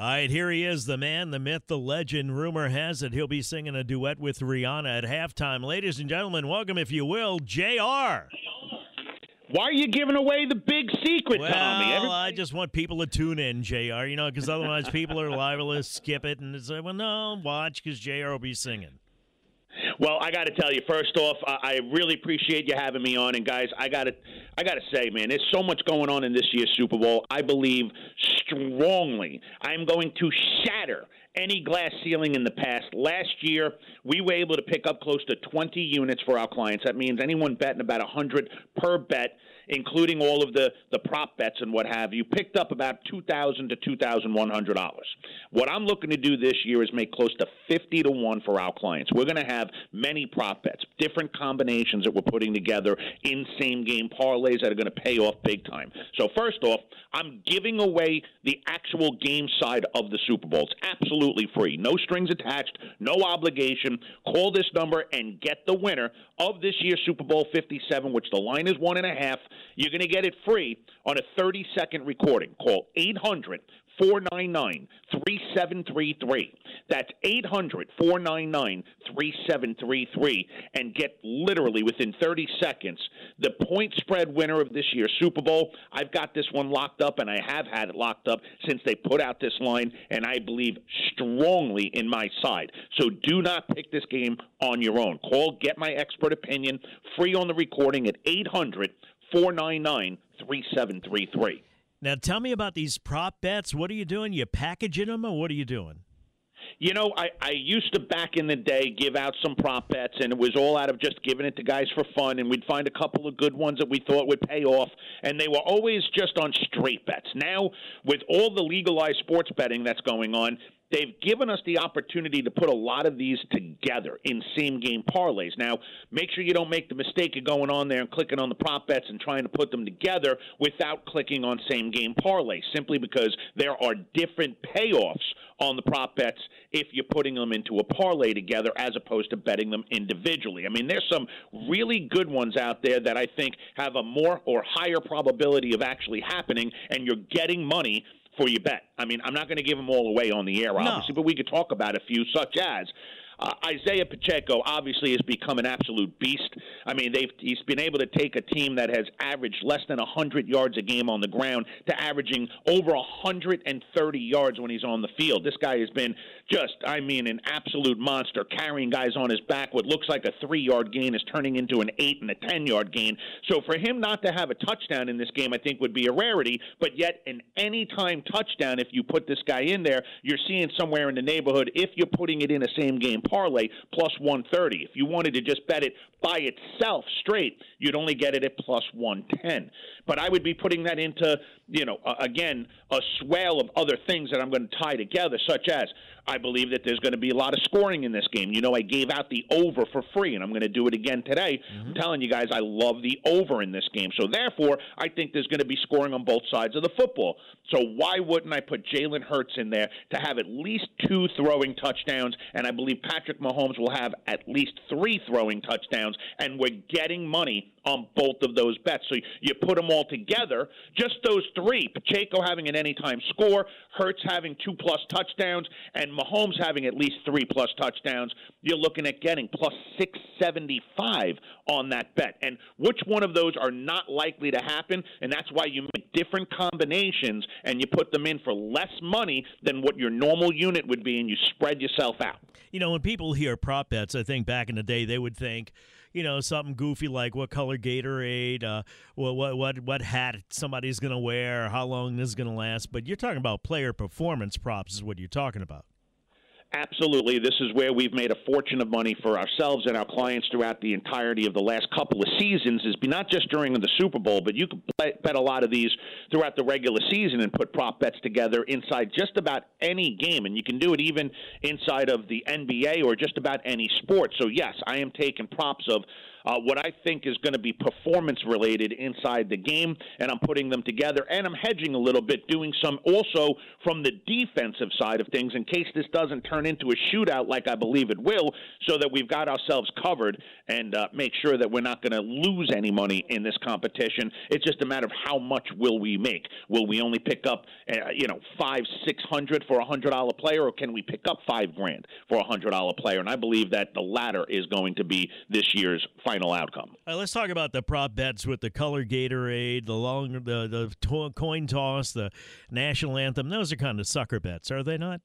All right, here he is, the man, the myth, the legend. Rumor has it he'll be singing a duet with Rihanna at halftime. Ladies and gentlemen, welcome, if you will, JR. Why are you giving away the big secret, well, Tommy? Everybody... I just want people to tune in, JR, you know, because otherwise people are liable to skip it and say, well, no, watch because JR will be singing. Well, I got to tell you, first off, I really appreciate you having me on, and guys, I got to, I got to say, man, there's so much going on in this year's Super Bowl. I believe strongly I'm going to shatter any glass ceiling in the past. Last year, we were able to pick up close to 20 units for our clients. That means anyone betting about 100 per bet including all of the, the prop bets and what have you, picked up about two thousand to two thousand one hundred dollars. What I'm looking to do this year is make close to fifty to one for our clients. We're going to have many prop bets, different combinations that we're putting together in same game parlays that are going to pay off big time. So first off, I'm giving away the actual game side of the Super Bowl. It's absolutely free, no strings attached, no obligation. Call this number and get the winner of this year's Super Bowl 57, which the line is one and a half. You're going to get it free on a 30 second recording. Call 800 499 3733. That's 800 499 3733 and get literally within 30 seconds the point spread winner of this year's Super Bowl. I've got this one locked up and I have had it locked up since they put out this line, and I believe strongly in my side. So do not pick this game on your own. Call, get my expert opinion free on the recording at 800 499 3733. Now, tell me about these prop bets. What are you doing? You packaging them, or what are you doing? You know, I, I used to back in the day give out some prop bets, and it was all out of just giving it to guys for fun, and we'd find a couple of good ones that we thought would pay off, and they were always just on straight bets. Now, with all the legalized sports betting that's going on, they've given us the opportunity to put a lot of these together in same game parlays. Now, make sure you don't make the mistake of going on there and clicking on the prop bets and trying to put them together without clicking on same game parlay, simply because there are different payoffs on the prop bets if you're putting them into a parlay together as opposed to betting them individually. I mean, there's some really good ones out there that I think have a more or higher probability of actually happening, and you're getting money for your bet. I mean, I'm not going to give them all away on the air, obviously, no. but we could talk about a few, such as uh, Isaiah Pacheco obviously has become an absolute beast. I mean, they've he's been able to take a team that has averaged less than 100 yards a game on the ground to averaging over 130 yards when he's on the field. This guy has been just, I mean, an absolute monster, carrying guys on his back. What looks like a three-yard gain is turning into an eight and a 10-yard gain. So for him not to have a touchdown in this game, I think would be a rarity. But yet, an anytime touchdown, if you put this guy in there, you're seeing somewhere in the neighborhood. If you're putting it in a same game parlay plus 130. If you wanted to just bet it by itself straight, you'd only get it at plus 110. But I would be putting that into, you know, uh, again, a swell of other things that I'm going to tie together, such as I believe that there's going to be a lot of scoring in this game. You know, I gave out the over for free, and I'm going to do it again today. Mm-hmm. I'm telling you guys, I love the over in this game. So therefore, I think there's going to be scoring on both sides of the football. So why wouldn't I put Jalen Hurts in there to have at least two throwing touchdowns? And I believe Patrick Mahomes will have at least three throwing touchdowns, and we're getting money on both of those bets. So you put them all together, just those three Pacheco having an anytime score, Hurts having two plus touchdowns, and Mahomes having at least three plus touchdowns, you're looking at getting plus 675 on that bet. And which one of those are not likely to happen? And that's why you make different combinations and you put them in for less money than what your normal unit would be, and you spread yourself out. You know, when people hear prop bets, I think back in the day they would think, you know, something goofy like what color Gatorade, uh, what what what what hat somebody's going to wear, how long this is going to last. But you're talking about player performance props, is what you're talking about. Absolutely. This is where we've made a fortune of money for ourselves and our clients throughout the entirety of the last couple of seasons is not just during the Super Bowl, but you can bet a lot of these throughout the regular season and put prop bets together inside just about any game. And you can do it even inside of the NBA or just about any sport. So, yes, I am taking props of uh, what I think is going to be performance related inside the game, and I'm putting them together. And I'm hedging a little bit, doing some also from the defensive side of things in case this doesn't turn into a shootout like I believe it will, so that we've got ourselves covered and uh, make sure that we're not going to lose any money in this competition. It's just a matter of how much will we make. Will we only pick up, uh, you know, five, six hundred for a hundred dollar player, or can we pick up five grand for a hundred dollar player? And I believe that the latter is going to be this year's final outcome. Right, let's talk about the prop bets with the color Gatorade, the long, the the to- coin toss, the national anthem. Those are kind of sucker bets, are they not?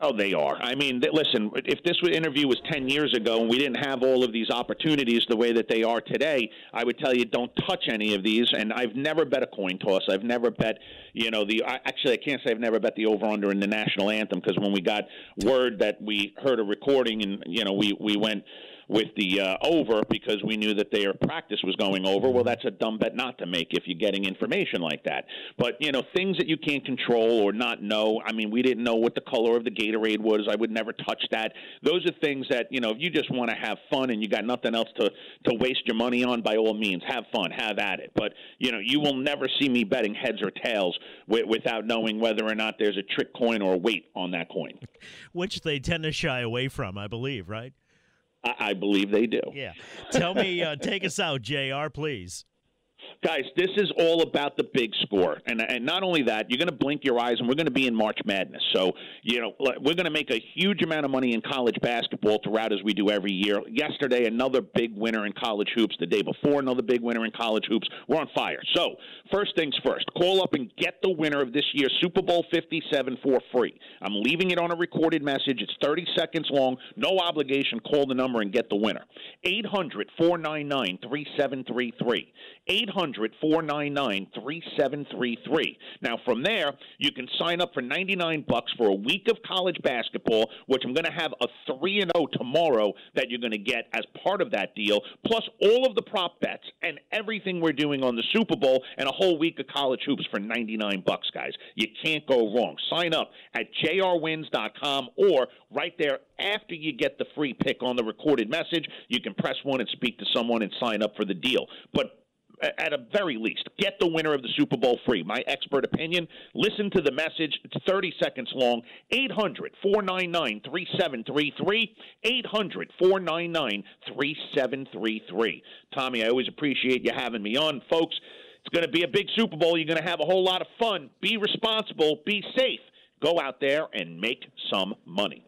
Oh, they are. I mean, listen, if this interview was 10 years ago and we didn't have all of these opportunities the way that they are today, I would tell you don't touch any of these. And I've never bet a coin toss. I've never bet, you know, the. I, actually, I can't say I've never bet the over under in the national anthem because when we got word that we heard a recording and, you know, we, we went with the uh, over because we knew that their practice was going over. Well, that's a dumb bet not to make if you're getting information like that. But you know, things that you can't control or not know. I mean, we didn't know what the color of the Gatorade was. I would never touch that. Those are things that you know, if you just want to have fun and you got nothing else to to waste your money on, by all means, have fun, have at it. But you know, you will never see me betting heads or tails w- without knowing whether or not there's a trick coin or a weight on that coin. Which they tend to shy away from, I believe, right? I, believe they do. Yeah. Tell me, uh, take us out, Jr. Please guys, this is all about the big score, and and not only that, you're going to blink your eyes, and we're going to be in March Madness. So you know we're going to make a huge amount of money in college basketball throughout as we do every year. Yesterday, another big winner in college hoops. The day before, another big winner in college hoops. We're on fire. So first things first, call up and get the winner of this year's Super Bowl 57 for free. I'm leaving it on a recorded message. It's 30 seconds long. No obligation. Call the number and get the winner. 800 499 3733. 800 499 3733. Now, from there, you can sign up for 99 bucks for a week of college basketball, which I'm going to have a 3 and 0 tomorrow that you're going to get as part of that deal, plus all of the prop bets and everything we're doing on the Super Bowl and a whole week of college hoops for 99 bucks, guys. You can't go wrong. Sign up at jrwins.com or right there after you get the free pick on the recorded message, you can press one and speak to someone and sign up for the deal. But at a very least, get the winner of the Super Bowl free. My expert opinion. Listen to the message. It's 30 seconds long. 800 499 3733. 800 499 3733. Tommy, I always appreciate you having me on. Folks, it's going to be a big Super Bowl. You're going to have a whole lot of fun. Be responsible, be safe. Go out there and make some money.